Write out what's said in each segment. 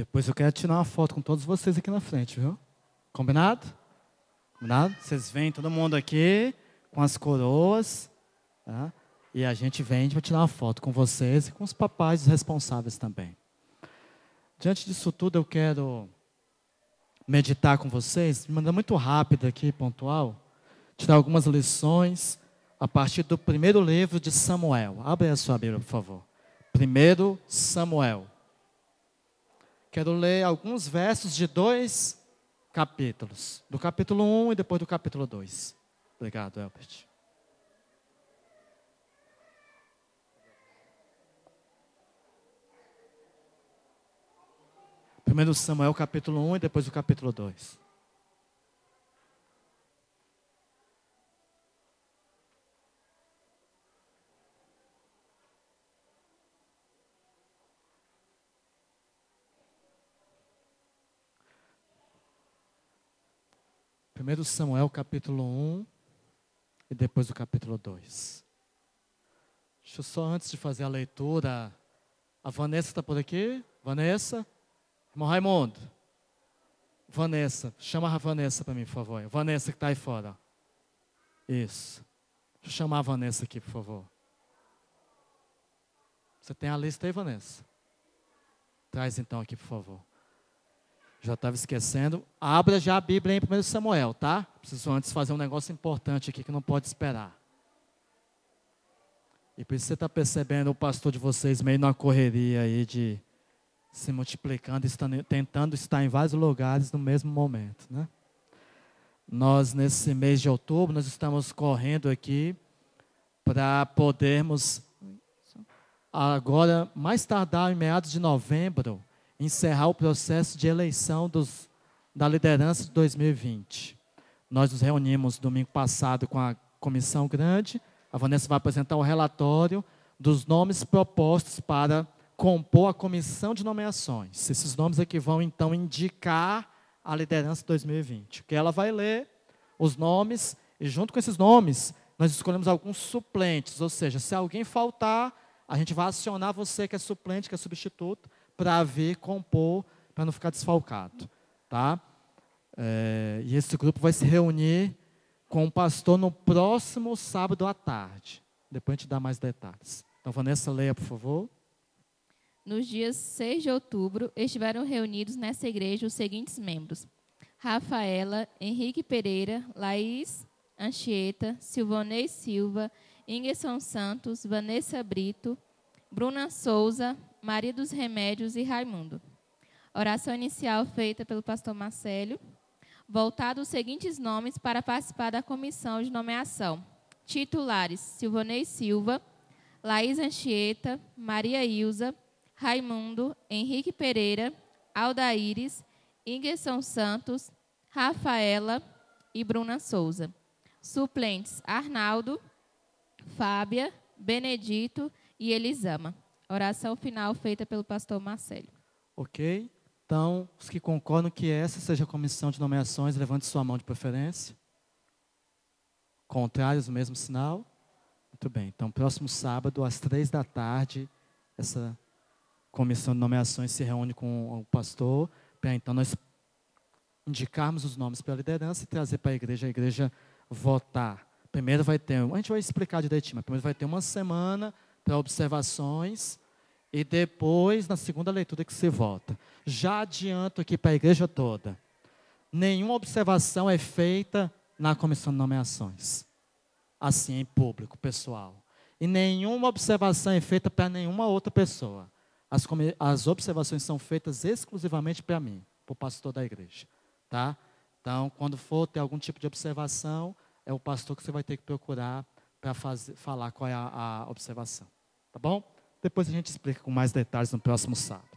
Depois eu quero tirar uma foto com todos vocês aqui na frente, viu? Combinado? Combinado? Vocês vêm todo mundo aqui com as coroas, tá? E a gente vem para tirar uma foto com vocês e com os papais responsáveis também. Diante disso tudo, eu quero meditar com vocês, de maneira muito rápida aqui, pontual, tirar algumas lições a partir do primeiro livro de Samuel. Abre a sua Bíblia, por favor. Primeiro Samuel. Quero ler alguns versos de dois capítulos. Do capítulo 1 e depois do capítulo 2. Obrigado, Albert. Primeiro Samuel capítulo 1 e depois o capítulo 2. Primeiro Samuel capítulo 1 e depois o capítulo 2. Deixa eu só antes de fazer a leitura, a Vanessa está por aqui? Vanessa? Irmão Raimundo. Vanessa, chama a Vanessa para mim, por favor. Vanessa que está aí fora. Isso. Deixa eu chamar a Vanessa aqui, por favor. Você tem a lista aí, Vanessa? Traz então aqui, por favor. Já estava esquecendo. Abra já a Bíblia em 1 Samuel, tá? Preciso antes fazer um negócio importante aqui que não pode esperar. E por isso você está percebendo o pastor de vocês meio na correria aí de se multiplicando, estando, tentando estar em vários lugares no mesmo momento. Né? Nós, nesse mês de outubro, nós estamos correndo aqui para podermos, agora, mais tardar em meados de novembro, encerrar o processo de eleição dos, da liderança de 2020. Nós nos reunimos domingo passado com a comissão grande, a Vanessa vai apresentar o relatório dos nomes propostos para compor a comissão de nomeações. Esses nomes aqui vão então indicar a liderança de 2020. Que ela vai ler os nomes e junto com esses nomes nós escolhemos alguns suplentes, ou seja, se alguém faltar, a gente vai acionar você que é suplente, que é substituto, para vir compor, para não ficar desfalcado, tá? É, e esse grupo vai se reunir com o pastor no próximo sábado à tarde. Depois a gente dá mais detalhes. Então, Vanessa, leia, por favor. Nos dias 6 de outubro, estiveram reunidos nessa igreja os seguintes membros: Rafaela, Henrique Pereira, Laís Anchieta, Silvonei Silva, Ingerson Santos, Vanessa Brito, Bruna Souza, Maria dos Remédios e Raimundo. Oração inicial feita pelo pastor Marcelo. Voltado os seguintes nomes para participar da comissão de nomeação. Titulares: Silvonei Silva, Laís Anchieta, Maria Ilza, Raimundo, Henrique Pereira, Aldaíris, Ingerson Santos, Rafaela e Bruna Souza. Suplentes Arnaldo, Fábia, Benedito e Elisama. Oração final feita pelo pastor Marcelo. Ok. Então, os que concordam que essa seja a comissão de nomeações, levante sua mão de preferência. Contrários, o mesmo sinal. Muito bem. Então, próximo sábado, às três da tarde, essa comissão de nomeações se reúne com o pastor, para então nós indicarmos os nomes para a liderança e trazer para a igreja, a igreja votar. Primeiro vai ter, a gente vai explicar direitinho, mas primeiro vai ter uma semana para observações e depois, na segunda leitura, que se vota. Já adianto aqui para a igreja toda, nenhuma observação é feita na comissão de nomeações, assim, em público, pessoal. E nenhuma observação é feita para nenhuma outra pessoa. As, as observações são feitas exclusivamente para mim, para o pastor da igreja. Tá? Então, quando for ter algum tipo de observação, é o pastor que você vai ter que procurar para falar qual é a, a observação. Tá bom? Depois a gente explica com mais detalhes no próximo sábado.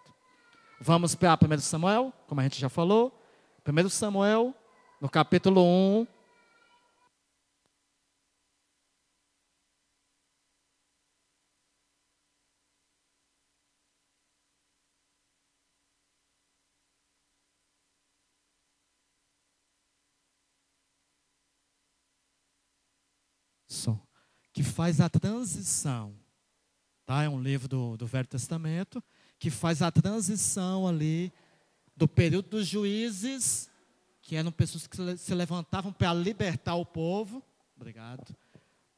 Vamos para 1 Samuel, como a gente já falou. 1 Samuel, no capítulo 1, que faz a transição. Tá? É um livro do, do Velho Testamento que faz a transição ali do período dos juízes, que eram pessoas que se levantavam para libertar o povo, obrigado,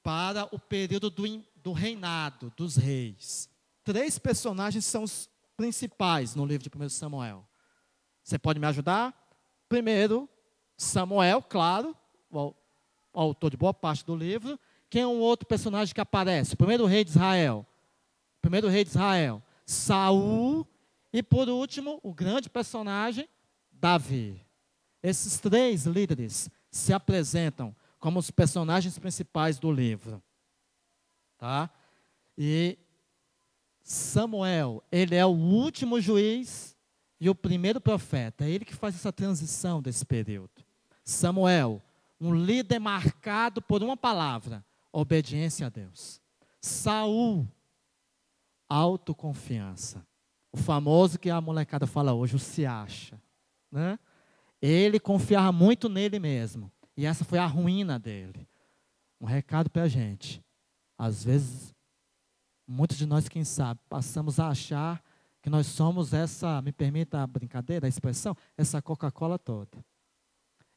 para o período do, do reinado dos reis. Três personagens são os principais no livro de 1 Samuel. Você pode me ajudar? Primeiro, Samuel, claro, o autor de boa parte do livro. Quem é um outro personagem que aparece? Primeiro rei de Israel. Primeiro rei de Israel. Saul. E por último, o grande personagem, Davi. Esses três líderes se apresentam como os personagens principais do livro. Tá? E Samuel, ele é o último juiz e o primeiro profeta. É ele que faz essa transição desse período. Samuel, um líder marcado por uma palavra: obediência a Deus. Saul, autoconfiança. O famoso que a molecada fala hoje, o se acha. Né? Ele confiava muito nele mesmo. E essa foi a ruína dele. Um recado para a gente. Às vezes, muitos de nós, quem sabe, passamos a achar que nós somos essa, me permita a brincadeira, a expressão, essa Coca-Cola toda.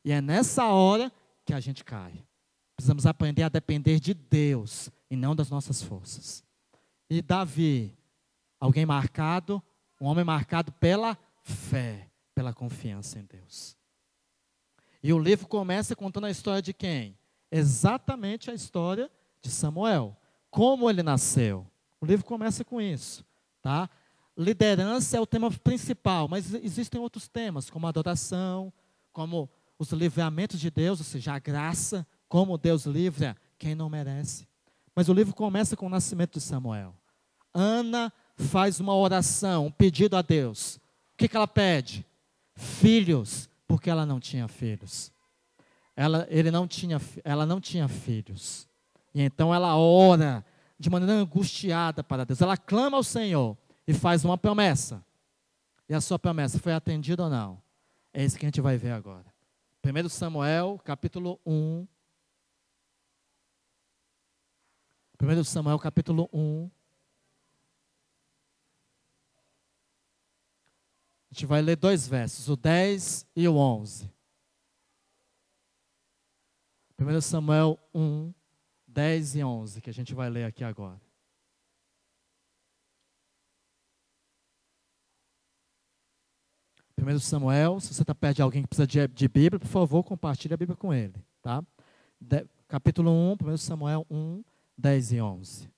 E é nessa hora que a gente cai. Precisamos aprender a depender de Deus e não das nossas forças. E Davi, alguém marcado, um homem marcado pela fé, pela confiança em Deus. E o livro começa contando a história de quem? Exatamente a história de Samuel. Como ele nasceu. O livro começa com isso, tá? Liderança é o tema principal, mas existem outros temas, como adoração, como os livramentos de Deus, ou seja, a graça, como Deus livra quem não merece. Mas o livro começa com o nascimento de Samuel. Ana faz uma oração, um pedido a Deus. O que, que ela pede? Filhos, porque ela não tinha filhos. Ela, ele não tinha, ela não tinha filhos. E então ela ora de maneira angustiada para Deus. Ela clama ao Senhor e faz uma promessa. E a sua promessa foi atendida ou não? É isso que a gente vai ver agora. 1 Samuel, capítulo 1. 1 Samuel, capítulo 1. A gente vai ler dois versos, o 10 e o 11. 1 Samuel 1, 10 e 11, que a gente vai ler aqui agora. Primeiro Samuel, se você está perto de alguém que precisa de, de, Bíblia, por favor, compartilhe a Bíblia com ele. Tá? De, capítulo 1, 1 Samuel 1, 10 e 11.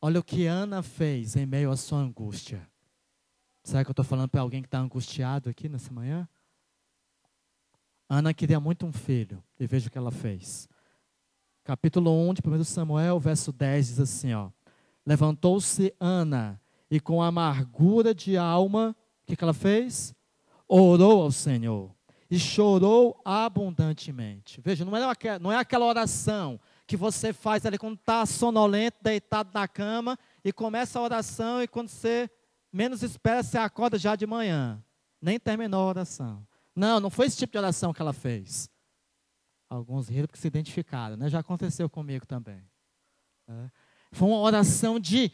Olha o que Ana fez em meio à sua angústia. Será que eu estou falando para alguém que está angustiado aqui nessa manhã? Ana queria muito um filho, e veja o que ela fez. Capítulo 1 de 1 Samuel, verso 10 diz assim: ó, Levantou-se Ana e com amargura de alma, o que, que ela fez? Orou ao Senhor e chorou abundantemente. Veja, não é, não é aquela oração que você faz ali quando está sonolento, deitado na cama, e começa a oração, e quando você menos espera, você acorda já de manhã. Nem terminou a oração. Não, não foi esse tipo de oração que ela fez. Alguns riram porque se identificaram, né? Já aconteceu comigo também. Né? Foi uma oração de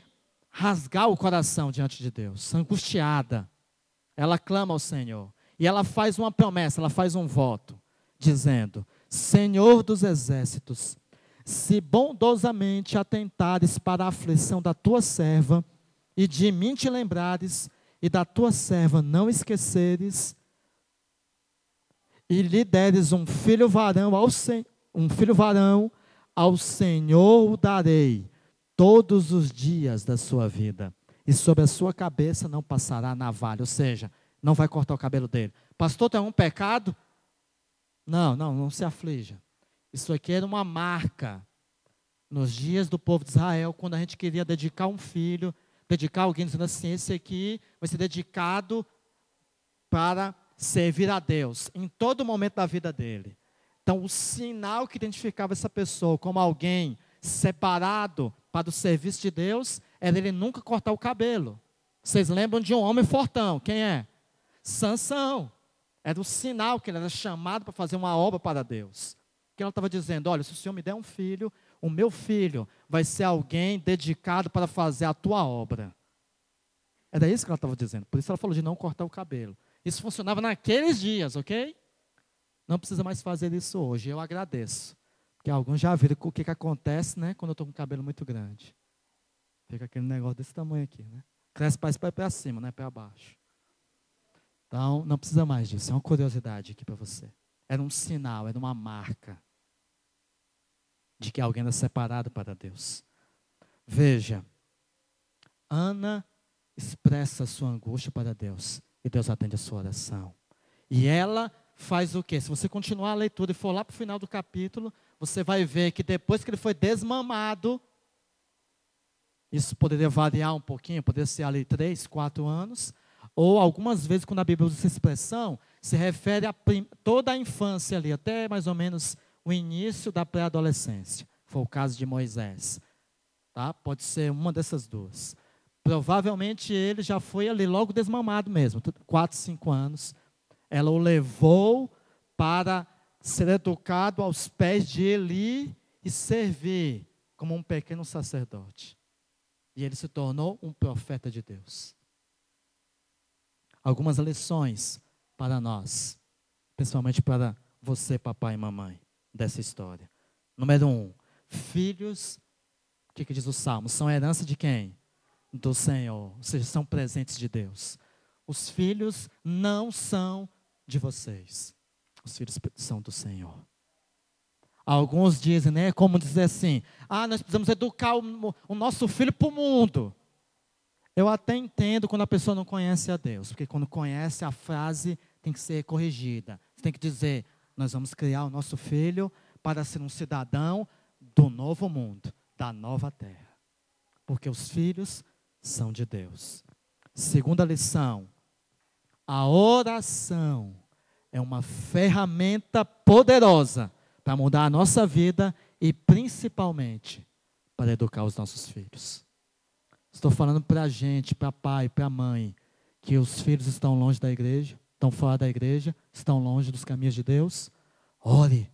rasgar o coração diante de Deus, angustiada. Ela clama ao Senhor. E ela faz uma promessa, ela faz um voto, dizendo: Senhor dos exércitos, se bondosamente atentares para a aflição da tua serva, e de mim te lembrares, e da tua serva não esqueceres, e lhe deres um filho varão ao um filho varão, ao Senhor o darei todos os dias da sua vida, e sobre a sua cabeça não passará navalha, ou seja, não vai cortar o cabelo dele. Pastor, tem um pecado? Não, não, não se aflija. Isso aqui era uma marca nos dias do povo de Israel, quando a gente queria dedicar um filho dedicar alguém dizendo assim: esse aqui vai ser dedicado para servir a Deus em todo momento da vida dele. Então, o sinal que identificava essa pessoa como alguém separado para o serviço de Deus era ele nunca cortar o cabelo. Vocês lembram de um homem fortão? Quem é? Sansão. Era o sinal que ele era chamado para fazer uma obra para Deus. Que ela estava dizendo: olha, se o Senhor me der um filho, o meu filho vai ser alguém dedicado para fazer a tua obra. Era isso que ela estava dizendo. Por isso ela falou de não cortar o cabelo. Isso funcionava naqueles dias, ok? Não precisa mais fazer isso hoje. Eu agradeço. Porque alguns já viram o que, que acontece né, quando eu estou com o cabelo muito grande. Fica aquele negócio desse tamanho aqui. Né? Cresce para para cima, né, para baixo. Então, não precisa mais disso. É uma curiosidade aqui para você. Era um sinal, era uma marca de que alguém era separado para Deus. Veja, Ana expressa sua angústia para Deus e Deus atende a sua oração. E ela faz o quê? Se você continuar a leitura e for lá para o final do capítulo, você vai ver que depois que ele foi desmamado, isso poderia variar um pouquinho, poderia ser ali três, quatro anos, ou algumas vezes, quando a Bíblia usa essa expressão, se refere a toda a infância ali, até mais ou menos o início da pré-adolescência. Foi o caso de Moisés. Tá? Pode ser uma dessas duas. Provavelmente ele já foi ali logo desmamado mesmo, quatro, cinco anos. Ela o levou para ser educado aos pés de Eli e servir como um pequeno sacerdote. E ele se tornou um profeta de Deus. Algumas lições para nós, principalmente para você, papai e mamãe, dessa história. Número um, filhos, o que, que diz o Salmo? São herança de quem? Do Senhor, ou seja, são presentes de Deus. Os filhos não são de vocês, os filhos são do Senhor. Alguns dizem, né? Como dizer assim: ah, nós precisamos educar o, o nosso filho para o mundo. Eu até entendo quando a pessoa não conhece a Deus, porque quando conhece a frase tem que ser corrigida. Você tem que dizer: nós vamos criar o nosso filho para ser um cidadão do novo mundo, da nova terra. Porque os filhos são de Deus. Segunda lição: a oração é uma ferramenta poderosa para mudar a nossa vida e principalmente para educar os nossos filhos. Estou falando para a gente, para pai, para mãe, que os filhos estão longe da igreja, estão fora da igreja, estão longe dos caminhos de Deus. Ore.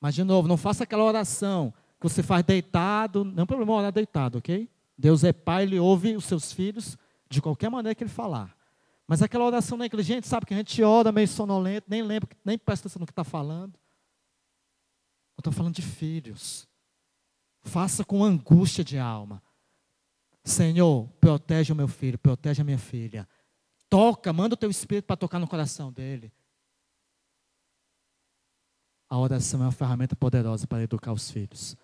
Mas, de novo, não faça aquela oração que você faz deitado. Não é problema orar deitado, ok? Deus é pai, ele ouve os seus filhos de qualquer maneira que ele falar. Mas aquela oração negligente, sabe que a gente ora meio sonolento, nem lembra, nem presta atenção no que está falando. Eu estou falando de filhos. Faça com angústia de alma. Senhor, protege o meu filho, protege a minha filha. Toca, manda o teu espírito para tocar no coração dele. A oração é uma ferramenta poderosa para educar os filhos.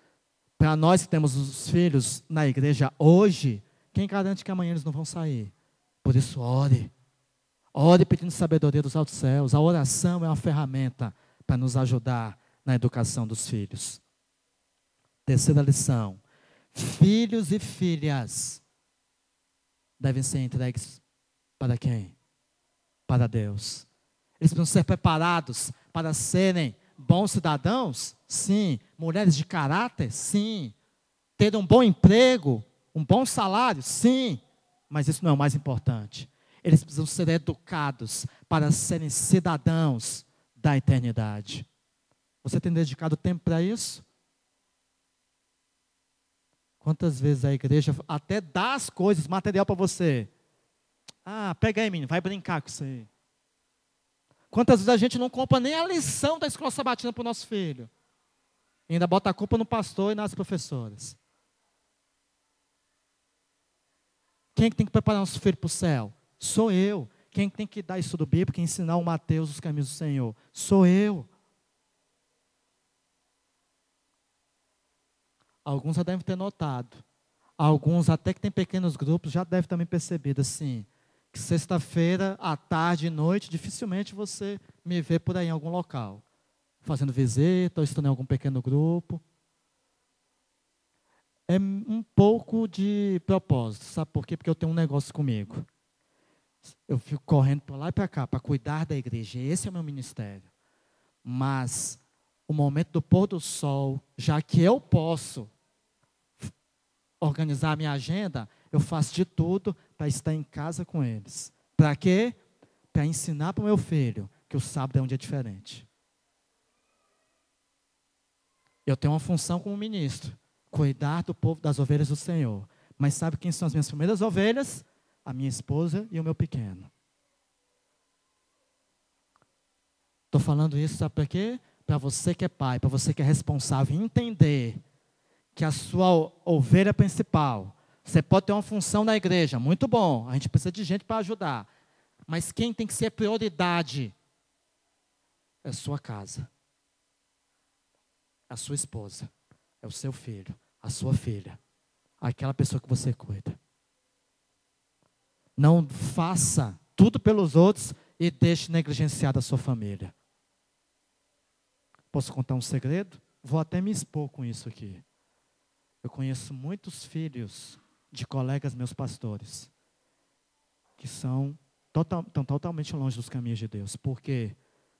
Para nós que temos os filhos na igreja hoje, quem garante que amanhã eles não vão sair? Por isso, ore. Ore pedindo sabedoria dos altos céus. A oração é uma ferramenta para nos ajudar na educação dos filhos. Terceira lição: filhos e filhas devem ser entregues para quem? Para Deus. Eles precisam ser preparados para serem bons cidadãos? Sim. Mulheres de caráter? Sim. Ter um bom emprego? Um bom salário? Sim. Mas isso não é o mais importante. Eles precisam ser educados para serem cidadãos da eternidade. Você tem dedicado tempo para isso? Quantas vezes a igreja até dá as coisas, material para você? Ah, pega aí, menino, vai brincar com isso aí. Quantas vezes a gente não compra nem a lição da escola sabatina para o nosso filho? E ainda bota a culpa no pastor e nas professoras. Quem é que tem que preparar nosso filho para o céu? Sou eu. Quem tem que dar estudo bíblico e ensinar o Mateus os caminhos do Senhor? Sou eu. Alguns já devem ter notado. Alguns, até que tem pequenos grupos, já devem também percebido assim, que sexta-feira, à tarde e noite, dificilmente você me vê por aí em algum local. Fazendo visita ou estando em algum pequeno grupo. É um pouco de propósito, sabe por quê? Porque eu tenho um negócio comigo. Eu fico correndo para lá e para cá para cuidar da igreja. Esse é o meu ministério. Mas o momento do pôr do sol, já que eu posso organizar a minha agenda, eu faço de tudo para estar em casa com eles. Para quê? Para ensinar para o meu filho que o sábado é um dia diferente. Eu tenho uma função como ministro: cuidar do povo das ovelhas do Senhor. Mas sabe quem são as minhas primeiras ovelhas? A minha esposa e o meu pequeno. Estou falando isso, sabe para quê? Para você que é pai, para você que é responsável, entender que a sua ovelha principal, você pode ter uma função na igreja, muito bom, a gente precisa de gente para ajudar. Mas quem tem que ser prioridade é a sua casa, a sua esposa, é o seu filho, a sua filha, aquela pessoa que você cuida. Não faça tudo pelos outros e deixe negligenciar a sua família. Posso contar um segredo? Vou até me expor com isso aqui. Eu conheço muitos filhos de colegas meus pastores que são total, estão totalmente longe dos caminhos de Deus. Por quê?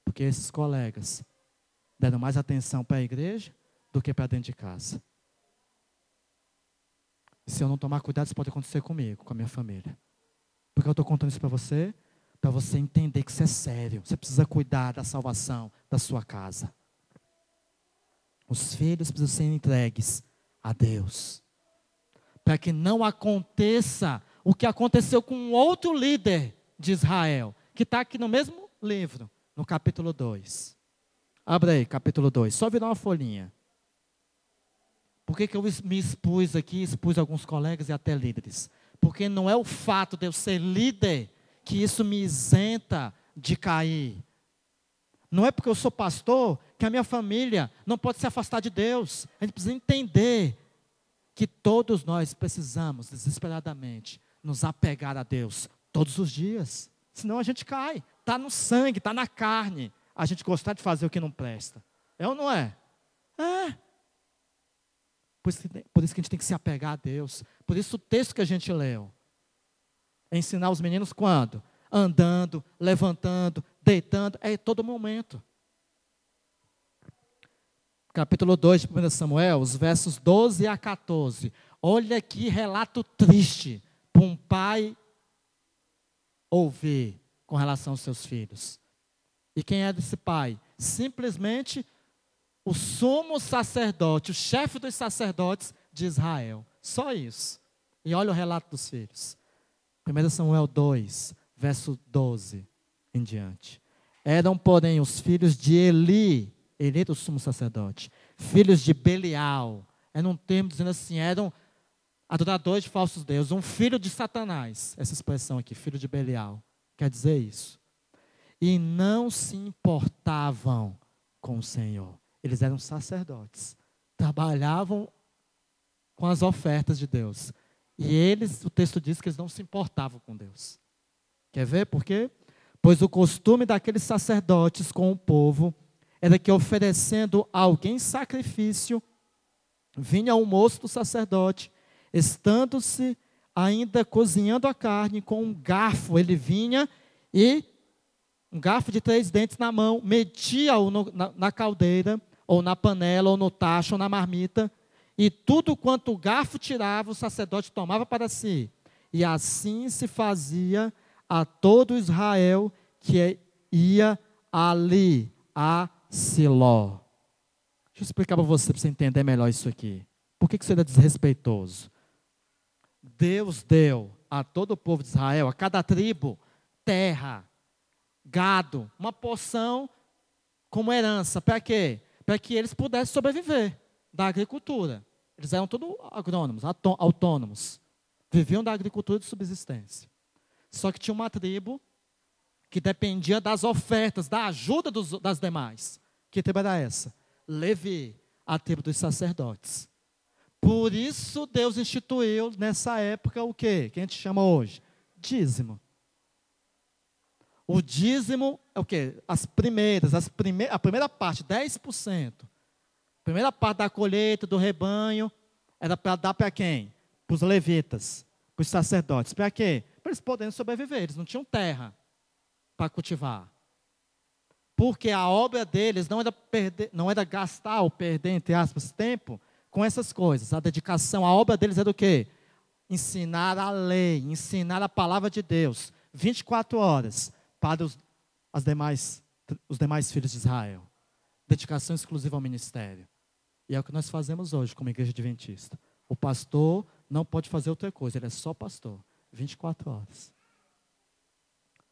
Porque esses colegas deram mais atenção para a igreja do que para dentro de casa. Se eu não tomar cuidado, isso pode acontecer comigo, com a minha família. Porque eu estou contando isso para você, para você entender que isso é sério. Você precisa cuidar da salvação da sua casa. Os filhos precisam ser entregues a Deus. Para que não aconteça o que aconteceu com outro líder de Israel, que está aqui no mesmo livro, no capítulo 2. Abre aí, capítulo 2. Só virar uma folhinha. Por que, que eu me expus aqui, expus alguns colegas e até líderes? Porque não é o fato de eu ser líder que isso me isenta de cair. Não é porque eu sou pastor que a minha família não pode se afastar de Deus. A gente precisa entender que todos nós precisamos desesperadamente nos apegar a Deus todos os dias. Senão a gente cai. Está no sangue, está na carne. A gente gostar de fazer o que não presta. É ou não é? É. Por isso, por isso que a gente tem que se apegar a Deus. Por isso o texto que a gente leu. É ensinar os meninos quando? Andando, levantando, deitando, é em todo momento. Capítulo 2 de 1 Samuel, os versos 12 a 14. Olha que relato triste para um pai ouvir com relação aos seus filhos. E quem é desse pai? Simplesmente o sumo sacerdote, o chefe dos sacerdotes de Israel. Só isso. E olha o relato dos filhos. 1 Samuel 2, verso 12 em diante. Eram, porém, os filhos de Eli, Eli do sumo sacerdote, filhos de Belial. Era um termo dizendo assim, eram adoradores de falsos deuses, um filho de Satanás. Essa expressão aqui, filho de Belial, quer dizer isso. E não se importavam com o Senhor. Eles eram sacerdotes, trabalhavam com as ofertas de Deus. E eles, o texto diz que eles não se importavam com Deus. Quer ver por quê? Pois o costume daqueles sacerdotes com o povo era que, oferecendo a alguém sacrifício, vinha o moço do sacerdote, estando-se ainda cozinhando a carne com um garfo, ele vinha e um garfo de três dentes na mão, metia-o na, na caldeira, ou na panela, ou no tacho, ou na marmita, e tudo quanto o garfo tirava, o sacerdote tomava para si. E assim se fazia a todo Israel que ia ali, a Siló. Deixa eu explicar para você, para você entender melhor isso aqui. Por que, que isso era desrespeitoso? Deus deu a todo o povo de Israel, a cada tribo, terra, gado, uma porção como herança. Para quê? Para que eles pudessem sobreviver da agricultura. Eles eram todos agrônomos, autônomos. Viviam da agricultura de subsistência. Só que tinha uma tribo que dependia das ofertas, da ajuda dos, das demais. Que tribo era essa? Levi, a tribo dos sacerdotes. Por isso Deus instituiu nessa época o quê? Que a gente chama hoje? Dízimo. O dízimo é o quê? As primeiras, as prime a primeira parte, 10%. A primeira parte da colheita, do rebanho, era para dar para quem? Para os levitas, para os sacerdotes. Para quê? para eles poderem sobreviver. Eles não tinham terra para cultivar. Porque a obra deles não era, perder, não era gastar ou perder, entre aspas, tempo com essas coisas. A dedicação, a obra deles era o quê? Ensinar a lei, ensinar a palavra de Deus. 24 horas para os, as demais, os demais filhos de Israel. Dedicação exclusiva ao ministério. E é o que nós fazemos hoje como igreja adventista. O pastor não pode fazer outra coisa, ele é só pastor, 24 horas.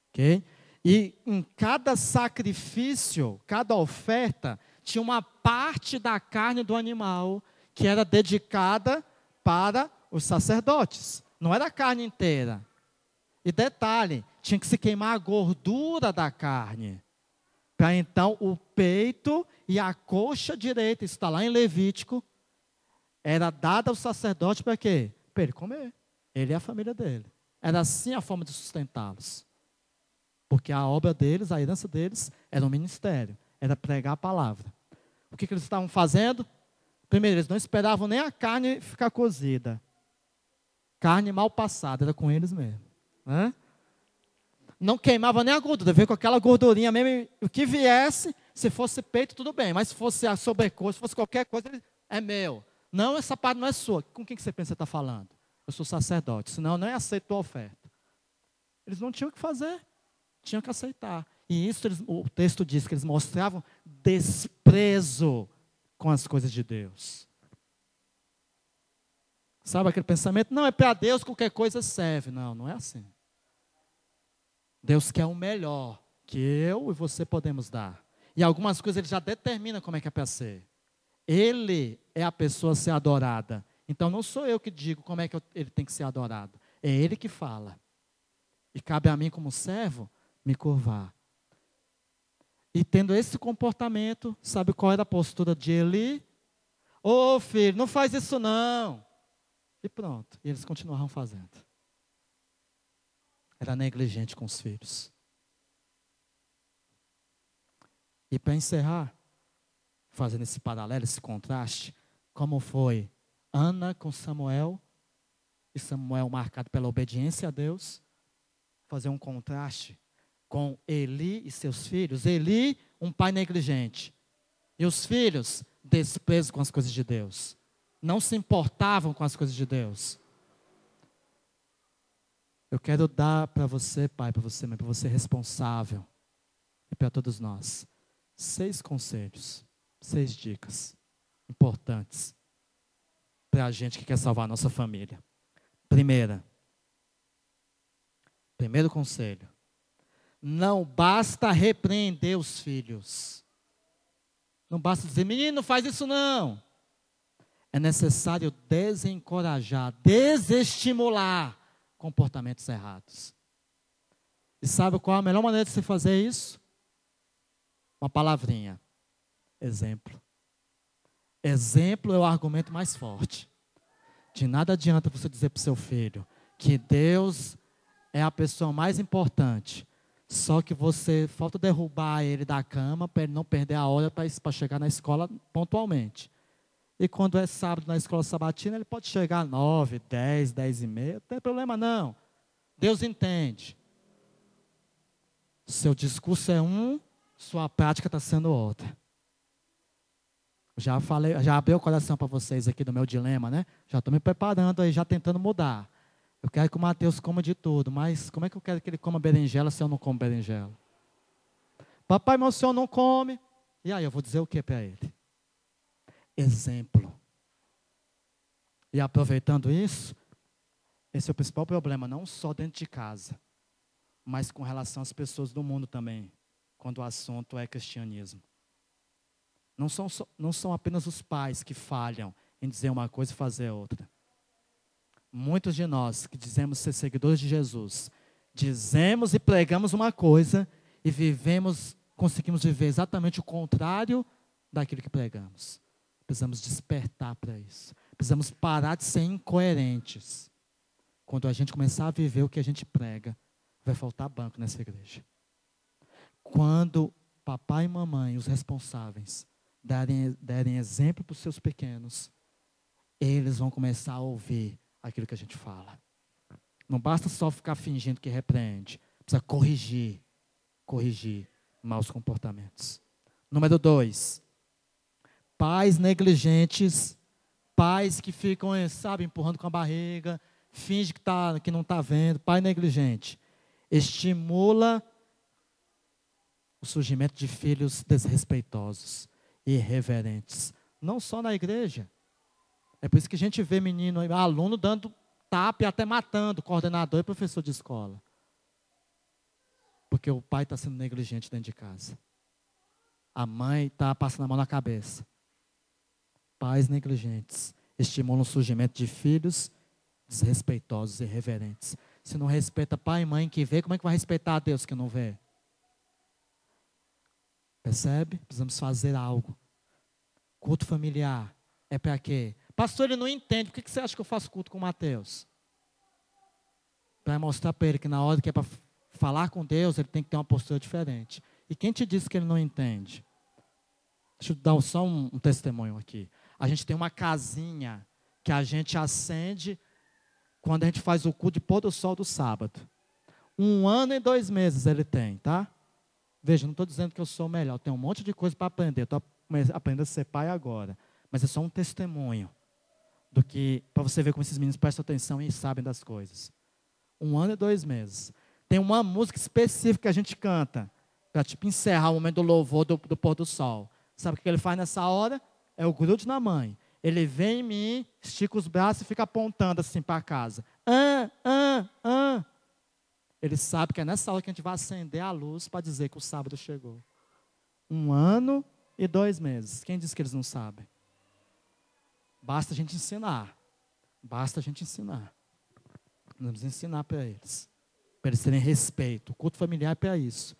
Ok? E em cada sacrifício, cada oferta, tinha uma parte da carne do animal que era dedicada para os sacerdotes. Não era a carne inteira. E detalhe, tinha que se queimar a gordura da carne. Para então o peito e a coxa direita, isso está lá em Levítico, era dada ao sacerdote para quê? Para ele comer. Ele e a família dele. Era assim a forma de sustentá-los. Porque a obra deles, a herança deles, era um ministério, era pregar a palavra. O que, que eles estavam fazendo? Primeiro, eles não esperavam nem a carne ficar cozida. Carne mal passada, era com eles mesmo. Né? Não queimava nem a gordura, veio com aquela gordurinha mesmo. O que viesse, se fosse peito, tudo bem. Mas se fosse a sobrecoxa, se fosse qualquer coisa, é meu. Não, essa parte não é sua. Com quem que você pensa que está falando? Eu sou sacerdote, senão eu não aceito a oferta. Eles não tinham o que fazer tinham que aceitar. E isso eles, o texto diz que eles mostravam desprezo com as coisas de Deus. Sabe aquele pensamento? Não, é para Deus qualquer coisa serve. Não, não é assim. Deus quer o melhor que eu e você podemos dar. E algumas coisas ele já determina como é que é para ser. Ele é a pessoa a ser adorada. Então não sou eu que digo como é que ele tem que ser adorado. É ele que fala. E cabe a mim, como servo, me curvar. E tendo esse comportamento, sabe qual era a postura de Eli? Ô oh, filho, não faz isso não. E pronto. E eles continuaram fazendo. Era negligente com os filhos. E para encerrar, fazendo esse paralelo, esse contraste, como foi Ana com Samuel, e Samuel marcado pela obediência a Deus, fazer um contraste com Eli e seus filhos. Eli, um pai negligente. E os filhos, desprezo com as coisas de Deus. Não se importavam com as coisas de Deus. Eu quero dar para você, pai, para você, para você responsável e para todos nós, seis conselhos, seis dicas importantes para a gente que quer salvar a nossa família. Primeira, primeiro conselho: não basta repreender os filhos. Não basta dizer, menino, faz isso não. É necessário desencorajar, desestimular comportamentos errados. E sabe qual a melhor maneira de se fazer isso? Uma palavrinha: exemplo. Exemplo é o argumento mais forte. De nada adianta você dizer para o seu filho que Deus é a pessoa mais importante só que você falta derrubar ele da cama para ele não perder a hora para chegar na escola pontualmente. E quando é sábado na escola sabatina, ele pode chegar às 9, 10, 10 e meia. Não tem problema não. Deus entende. Seu discurso é um, sua prática está sendo outra. Já falei, já abri o coração para vocês aqui do meu dilema, né? Já estou me preparando aí, já tentando mudar. Eu quero que o Mateus coma de tudo, mas como é que eu quero que ele coma berinjela se eu não como berinjela? Papai, o senhor não come. E aí, eu vou dizer o que para ele? Exemplo. E aproveitando isso, esse é o principal problema, não só dentro de casa, mas com relação às pessoas do mundo também, quando o assunto é cristianismo. Não são, não são apenas os pais que falham em dizer uma coisa e fazer outra. Muitos de nós que dizemos ser seguidores de Jesus, dizemos e pregamos uma coisa e vivemos, conseguimos viver exatamente o contrário daquilo que pregamos. Precisamos despertar para isso. Precisamos parar de ser incoerentes. Quando a gente começar a viver o que a gente prega, vai faltar banco nessa igreja. Quando papai e mamãe, os responsáveis, derem, derem exemplo para os seus pequenos, eles vão começar a ouvir aquilo que a gente fala. Não basta só ficar fingindo que repreende. Precisa corrigir. Corrigir maus comportamentos. Número dois. Pais negligentes. Pais que ficam, sabe, empurrando com a barriga. Finge que, tá, que não está vendo. Pai negligente. Estimula o surgimento de filhos desrespeitosos, irreverentes, não só na igreja. É por isso que a gente vê menino, aluno dando tapa e até matando coordenador e professor de escola. Porque o pai está sendo negligente dentro de casa. A mãe está passando a mão na cabeça. Pais negligentes estimulam o surgimento de filhos desrespeitosos e irreverentes. Se não respeita pai e mãe que vê, como é que vai respeitar a Deus que não vê? Percebe? Precisamos fazer algo. Culto familiar é para quê? Pastor, ele não entende. Por que você acha que eu faço culto com Mateus? Para mostrar para ele que na hora que é para falar com Deus, ele tem que ter uma postura diferente. E quem te disse que ele não entende? Deixa eu dar só um, um testemunho aqui. A gente tem uma casinha que a gente acende quando a gente faz o culto de pôr do sol do sábado. Um ano e dois meses ele tem, tá? Veja, não estou dizendo que eu sou melhor, tenho um monte de coisa para aprender. Estou aprendendo a ser pai agora. Mas é só um testemunho do que, para você ver como esses meninos prestam atenção e sabem das coisas. Um ano e dois meses. Tem uma música específica que a gente canta, para tipo encerrar o momento do louvor do, do pôr do sol. Sabe o que ele faz nessa hora? É o grude na mãe. Ele vem em mim, estica os braços e fica apontando assim para casa. Ah, ah, ah. Ele sabe que é nessa hora que a gente vai acender a luz para dizer que o sábado chegou. Um ano e dois meses. Quem disse que eles não sabem? Basta a gente ensinar. Basta a gente ensinar. Vamos ensinar para eles. Para eles terem respeito. O culto familiar é para isso.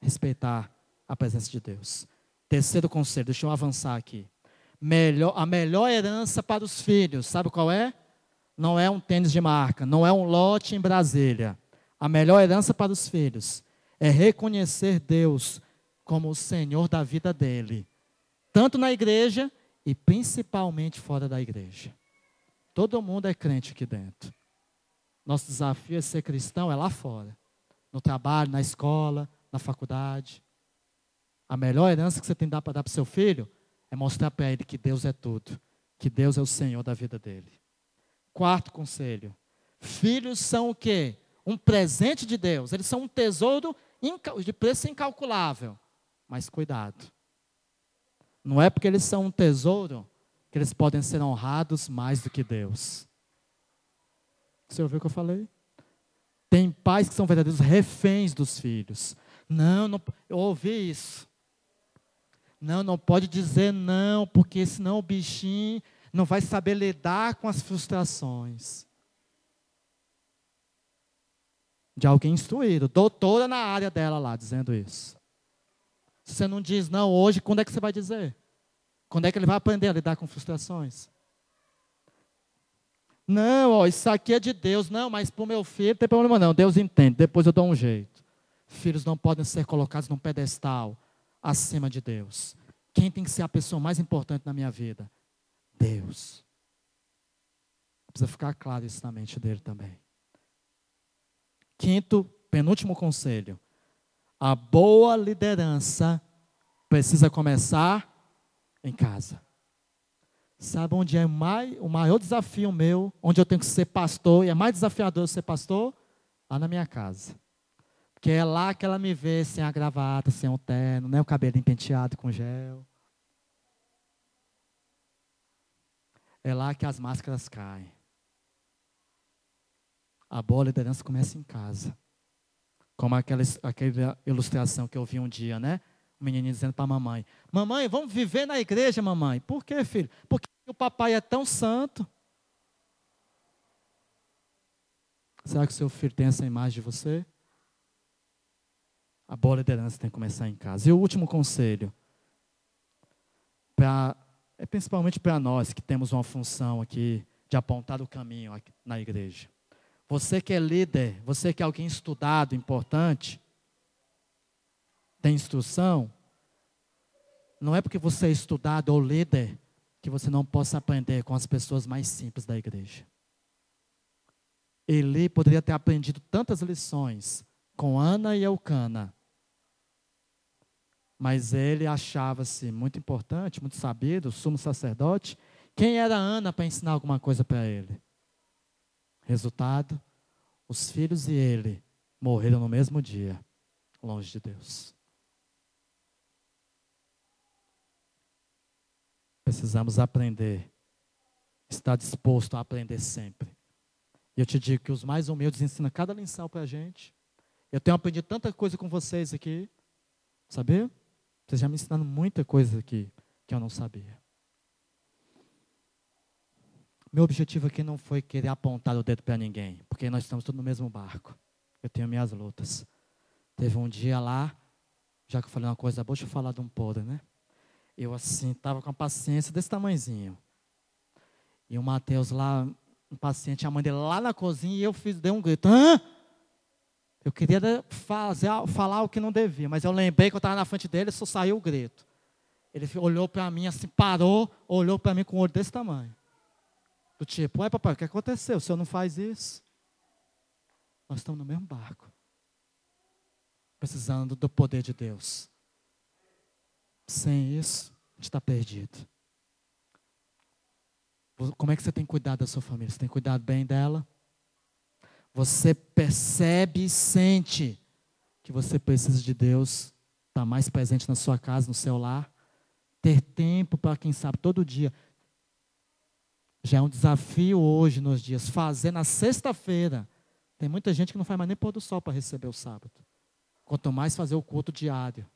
Respeitar a presença de Deus. Terceiro conselho, deixa eu avançar aqui. Melhor, a melhor herança para os filhos, sabe qual é? Não é um tênis de marca, não é um lote em Brasília a melhor herança para os filhos é reconhecer Deus como o Senhor da vida dele, tanto na igreja e principalmente fora da igreja. Todo mundo é crente aqui dentro. Nosso desafio é ser cristão é lá fora, no trabalho, na escola, na faculdade. A melhor herança que você tem para dar para o seu filho é mostrar para ele que Deus é tudo, que Deus é o Senhor da vida dele. Quarto conselho: filhos são o quê? um presente de Deus, eles são um tesouro de preço incalculável. Mas cuidado. Não é porque eles são um tesouro que eles podem ser honrados mais do que Deus. Você ouviu o que eu falei? Tem pais que são verdadeiros reféns dos filhos. Não, não eu ouvi isso. Não, não pode dizer não, porque senão o bichinho não vai saber lidar com as frustrações de alguém instruído, doutora na área dela lá, dizendo isso. Se você não diz não hoje, quando é que você vai dizer? Quando é que ele vai aprender a lidar com frustrações? Não, ó, isso aqui é de Deus. Não, mas para o meu filho não tem problema não. Deus entende, depois eu dou um jeito. Filhos não podem ser colocados num pedestal acima de Deus. Quem tem que ser a pessoa mais importante na minha vida? Deus. Precisa ficar claro isso na mente dele também. Quinto, penúltimo conselho. A boa liderança precisa começar em casa. Sabe onde é mais, o maior desafio meu, onde eu tenho que ser pastor, e é mais desafiador ser pastor? Lá na minha casa. Porque é lá que ela me vê sem a gravata, sem o terno, né, o cabelo penteado com gel. É lá que as máscaras caem. A boa liderança começa em casa. Como aquela, aquela ilustração que eu vi um dia, né? O menino dizendo para a mamãe: Mamãe, vamos viver na igreja, mamãe. Por quê, filho? Porque o papai é tão santo. Será que o seu filho tem essa imagem de você? A boa liderança tem que começar em casa. E o último conselho, pra, é principalmente para nós que temos uma função aqui de apontar o caminho na igreja. Você que é líder, você que é alguém estudado, importante, tem instrução, não é porque você é estudado ou líder que você não possa aprender com as pessoas mais simples da igreja. Eli poderia ter aprendido tantas lições com Ana e Eucana, mas ele achava-se muito importante, muito sabido, sumo sacerdote. Quem era Ana para ensinar alguma coisa para ele? Resultado: os filhos e ele morreram no mesmo dia, longe de Deus. Precisamos aprender. Estar disposto a aprender sempre. E eu te digo que os mais humildes ensinam cada lição para a gente. Eu tenho aprendido tanta coisa com vocês aqui. Sabia? Vocês já me ensinaram muita coisa aqui que eu não sabia. Meu objetivo aqui não foi querer apontar o dedo para ninguém, porque nós estamos todos no mesmo barco. Eu tenho minhas lutas. Teve um dia lá, já que eu falei uma coisa boa, deixa eu falar de um podre, né? Eu assim, estava com a paciência desse tamanhozinho. E o Mateus lá, um paciente, a mãe dele lá na cozinha, e eu fiz, dei um grito. Hã? Eu queria fazer, falar o que não devia, mas eu lembrei que eu estava na frente dele, só saiu o grito. Ele olhou para mim assim, parou, olhou para mim com um olho desse tamanho. Do tipo, ué papai, o que aconteceu? O senhor não faz isso? Nós estamos no mesmo barco. Precisando do poder de Deus. Sem isso, a gente está perdido. Como é que você tem cuidado da sua família? Você tem cuidado bem dela? Você percebe e sente que você precisa de Deus estar tá mais presente na sua casa, no seu lar? Ter tempo para, quem sabe, todo dia. Já é um desafio hoje, nos dias, fazer na sexta-feira. Tem muita gente que não faz mais nem pôr do sol para receber o sábado. Quanto mais fazer o culto diário.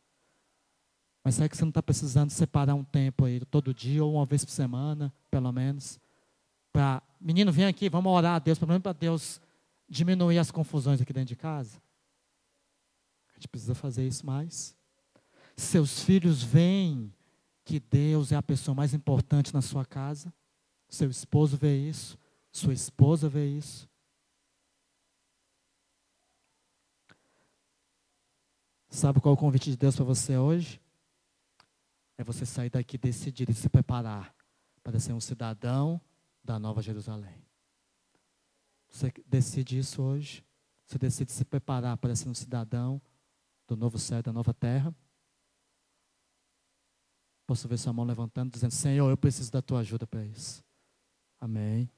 Mas será que você não está precisando separar um tempo aí, todo dia ou uma vez por semana, pelo menos? Para, menino, vem aqui, vamos orar a Deus, pelo menos para Deus diminuir as confusões aqui dentro de casa. A gente precisa fazer isso mais. Seus filhos veem que Deus é a pessoa mais importante na sua casa. Seu esposo vê isso, sua esposa vê isso. Sabe qual é o convite de Deus para você hoje? É você sair daqui decidir e se preparar para ser um cidadão da Nova Jerusalém. Você decide isso hoje? Você decide se preparar para ser um cidadão do novo céu da nova terra? Posso ver sua mão levantando, dizendo: Senhor, eu preciso da tua ajuda para isso. Amém.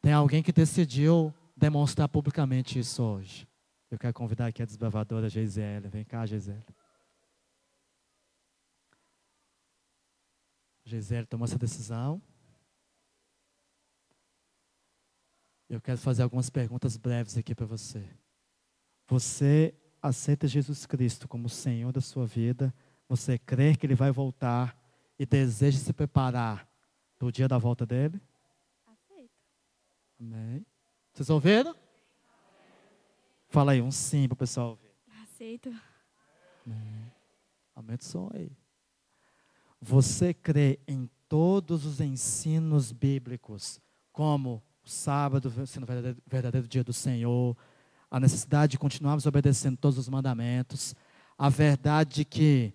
Tem alguém que decidiu demonstrar publicamente isso hoje. Eu quero convidar aqui a desbravadora Geisele. Vem cá, Geisele. Gisele tomou essa decisão. Eu quero fazer algumas perguntas breves aqui para você. Você aceita Jesus Cristo como Senhor da sua vida? Você crê que Ele vai voltar e deseja se preparar para o dia da volta dele? Aceito. Amém. Vocês ouviram? Fala aí um sim para o pessoal ouvir. Aceito. Amém. Aumenta o som aí. Você crê em todos os ensinos bíblicos, como o sábado sendo o verdadeiro, verdadeiro dia do Senhor, a necessidade de continuarmos obedecendo todos os mandamentos, a verdade de que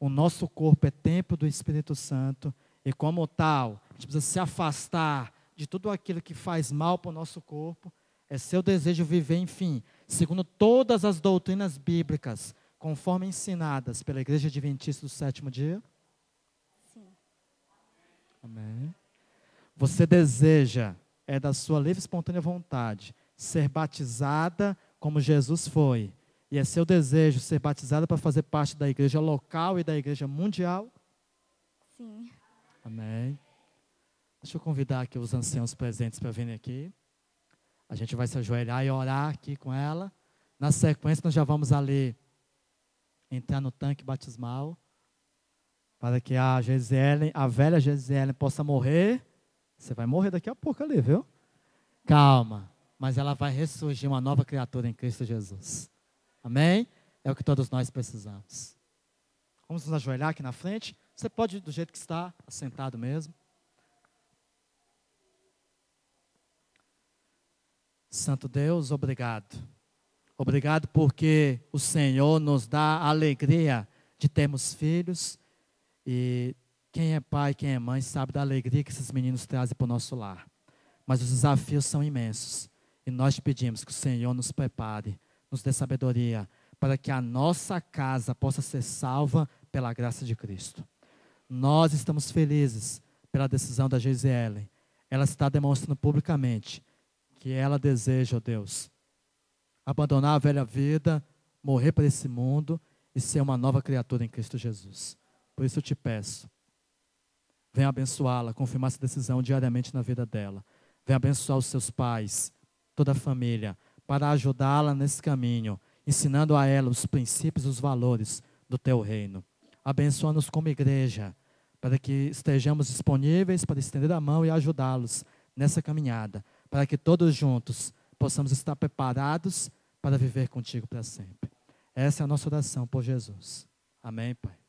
o nosso corpo é templo do Espírito Santo e, como tal, a gente precisa se afastar de tudo aquilo que faz mal para o nosso corpo. É seu desejo viver, enfim, segundo todas as doutrinas bíblicas, conforme ensinadas pela Igreja Adventista do sétimo dia? Amém. Você deseja, é da sua livre e espontânea vontade, ser batizada como Jesus foi. E é seu desejo ser batizada para fazer parte da igreja local e da igreja mundial? Sim. Amém. Deixa eu convidar aqui os anciãos presentes para virem aqui. A gente vai se ajoelhar e orar aqui com ela. Na sequência, nós já vamos ali entrar no tanque batismal para que a Gisele, a velha Gisele possa morrer. Você vai morrer daqui a pouco ali, viu? Calma, mas ela vai ressurgir uma nova criatura em Cristo Jesus. Amém? É o que todos nós precisamos. Vamos nos ajoelhar aqui na frente. Você pode do jeito que está, sentado mesmo. Santo Deus, obrigado. Obrigado porque o Senhor nos dá a alegria de termos filhos e quem é pai, quem é mãe, sabe da alegria que esses meninos trazem para o nosso lar. Mas os desafios são imensos. E nós pedimos que o Senhor nos prepare, nos dê sabedoria, para que a nossa casa possa ser salva pela graça de Cristo. Nós estamos felizes pela decisão da Gisele. Ela está demonstrando publicamente que ela deseja, ó Deus, abandonar a velha vida, morrer para esse mundo e ser uma nova criatura em Cristo Jesus. Por isso eu te peço, Venha abençoá-la, confirmar essa decisão diariamente na vida dela. Venha abençoar os seus pais, toda a família, para ajudá-la nesse caminho, ensinando a ela os princípios os valores do teu reino. Abençoa-nos como igreja, para que estejamos disponíveis para estender a mão e ajudá-los nessa caminhada, para que todos juntos possamos estar preparados para viver contigo para sempre. Essa é a nossa oração por Jesus. Amém, Pai.